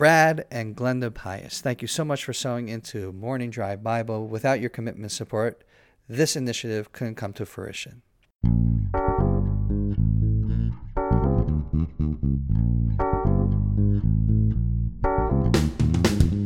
Brad and Glenda Pius, thank you so much for sewing into Morning Drive Bible. Without your commitment and support, this initiative couldn't come to fruition.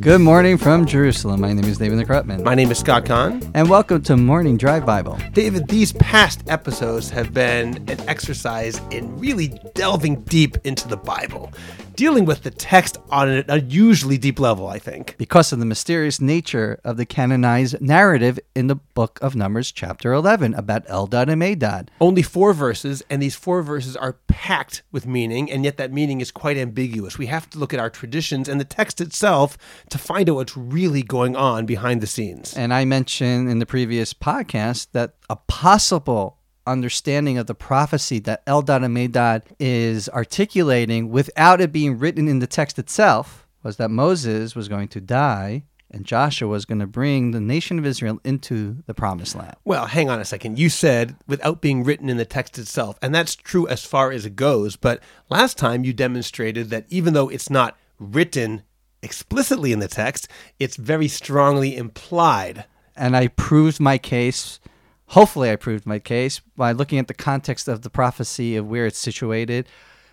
Good morning from Jerusalem. My name is David Nekrutman. My name is Scott Kahn. And welcome to Morning Drive Bible. David, these past episodes have been an exercise in really delving deep into the Bible, dealing with the text on an unusually deep level, I think. Because of the mysterious nature of the canonized narrative in the book of Numbers, chapter 11, about Eldad and Medad. Only four verses, and these four verses are packed with meaning, and yet that meaning is quite ambiguous. We have to look at our traditions and the text itself to find out what's really going on behind the scenes. And I mentioned in the previous podcast that a possible understanding of the prophecy that Eldad and Medad is articulating without it being written in the text itself was that Moses was going to die and Joshua was going to bring the nation of Israel into the promised land. Well, hang on a second. You said without being written in the text itself, and that's true as far as it goes. But last time you demonstrated that even though it's not written explicitly in the text, it's very strongly implied. And I proved my case. Hopefully, I proved my case by looking at the context of the prophecy of where it's situated,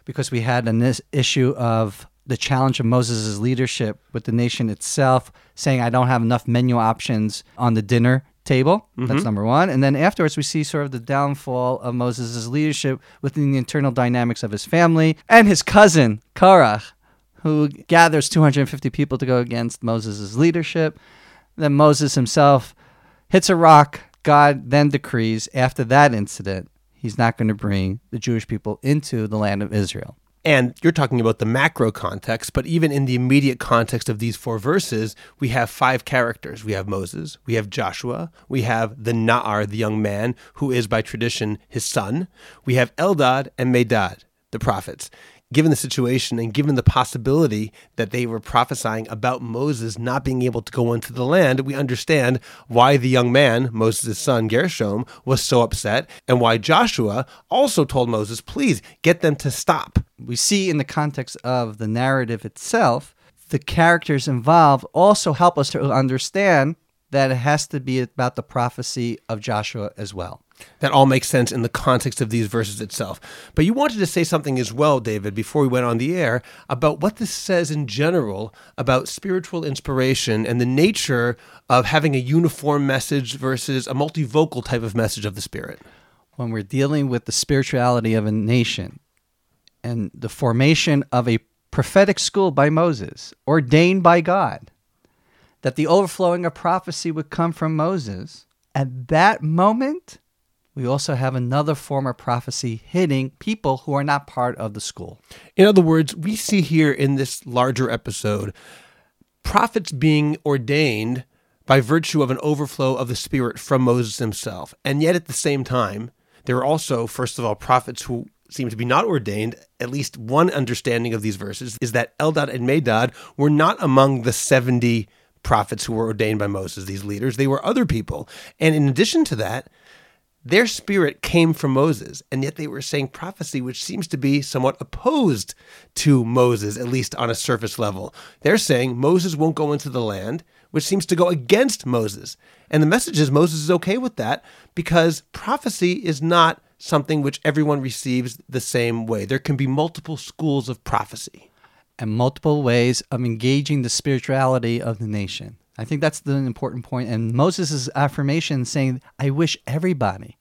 because we had an issue of the challenge of Moses' leadership with the nation itself, saying, I don't have enough menu options on the dinner table. Mm-hmm. That's number one. And then afterwards, we see sort of the downfall of Moses' leadership within the internal dynamics of his family and his cousin, Korach, who gathers 250 people to go against Moses' leadership. Then Moses himself hits a rock. God then decrees after that incident, he's not going to bring the Jewish people into the land of Israel. And you're talking about the macro context, but even in the immediate context of these four verses, we have five characters. We have Moses, we have Joshua, we have the Na'ar, the young man, who is by tradition his son, we have Eldad and Medad, the prophets given the situation and given the possibility that they were prophesying about Moses not being able to go into the land, we understand why the young man, Moses' son Gershom, was so upset and why Joshua also told Moses, please get them to stop. We see in the context of the narrative itself, the characters involved also help us to understand that it has to be about the prophecy of Joshua as well. That all makes sense in the context of these verses itself. But you wanted to say something as well, David, before we went on the air, about what this says in general about spiritual inspiration and the nature of having a uniform message versus a multivocal type of message of the Spirit. When we're dealing with the spirituality of a nation and the formation of a prophetic school by Moses, ordained by God, that the overflowing of prophecy would come from Moses, at that moment, we also have another form of prophecy hitting people who are not part of the school. In other words, we see here in this larger episode prophets being ordained by virtue of an overflow of the Spirit from Moses himself. And yet at the same time, there are also, first of all, prophets who seem to be not ordained. At least one understanding of these verses is that Eldad and Medad were not among the 70 prophets who were ordained by Moses, these leaders. They were other people. And in addition to that, their spirit came from Moses, and yet they were saying prophecy which seems to be somewhat opposed to Moses, at least on a surface level. They're saying Moses won't go into the land, which seems to go against Moses. And the message is Moses is okay with that because prophecy is not something which everyone receives the same way. There can be multiple schools of prophecy. And multiple ways of engaging the spirituality of the nation. I think that's the important point. And Moses' affirmation saying, I wish everybody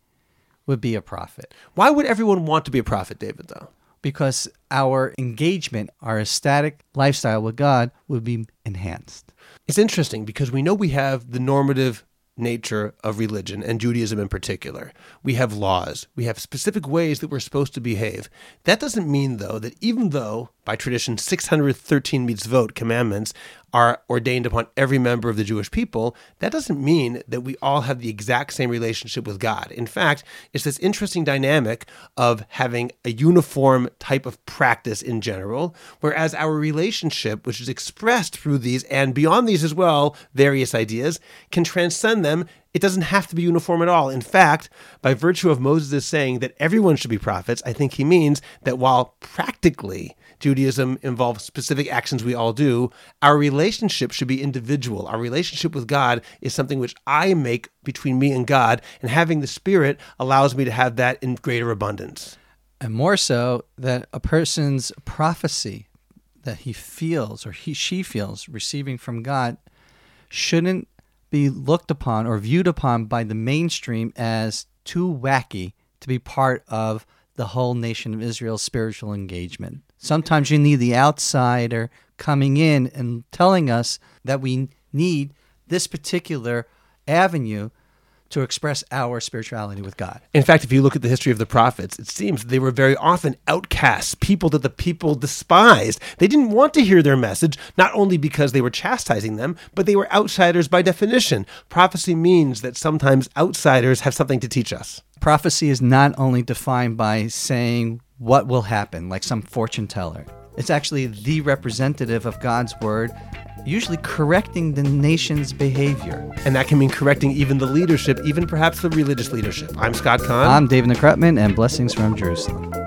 would be a prophet. Why would everyone want to be a prophet, David, though? Because our engagement, our ecstatic lifestyle with God would be enhanced. It's interesting because we know we have the normative nature of religion and Judaism in particular. We have laws, we have specific ways that we're supposed to behave. That doesn't mean, though, that even though by tradition 613 mitzvot, commandments, are ordained upon every member of the Jewish people, that doesn't mean that we all have the exact same relationship with God. In fact, it's this interesting dynamic of having a uniform type of practice in general, whereas our relationship, which is expressed through these and beyond these as well, various ideas, can transcend them it doesn't have to be uniform at all. In fact, by virtue of Moses saying that everyone should be prophets, I think he means that while practically Judaism involves specific actions we all do, our relationship should be individual. Our relationship with God is something which I make between me and God, and having the Spirit allows me to have that in greater abundance. And more so, that a person's prophecy that he feels or he she feels receiving from God shouldn't be looked upon or viewed upon by the mainstream as too wacky to be part of the whole nation of Israel's spiritual engagement. Sometimes you need the outsider coming in and telling us that we need this particular avenue to express our spirituality with God. In fact, if you look at the history of the prophets, it seems they were very often outcasts, people that the people despised. They didn't want to hear their message, not only because they were chastising them, but they were outsiders by definition. Prophecy means that sometimes outsiders have something to teach us. Prophecy is not only defined by saying what will happen, like some fortune teller. It's actually the representative of God's word usually correcting the nation's behavior. And that can mean correcting even the leadership, even perhaps the religious leadership. I'm Scott Kahn. I'm David Nekrutman, and blessings from Jerusalem.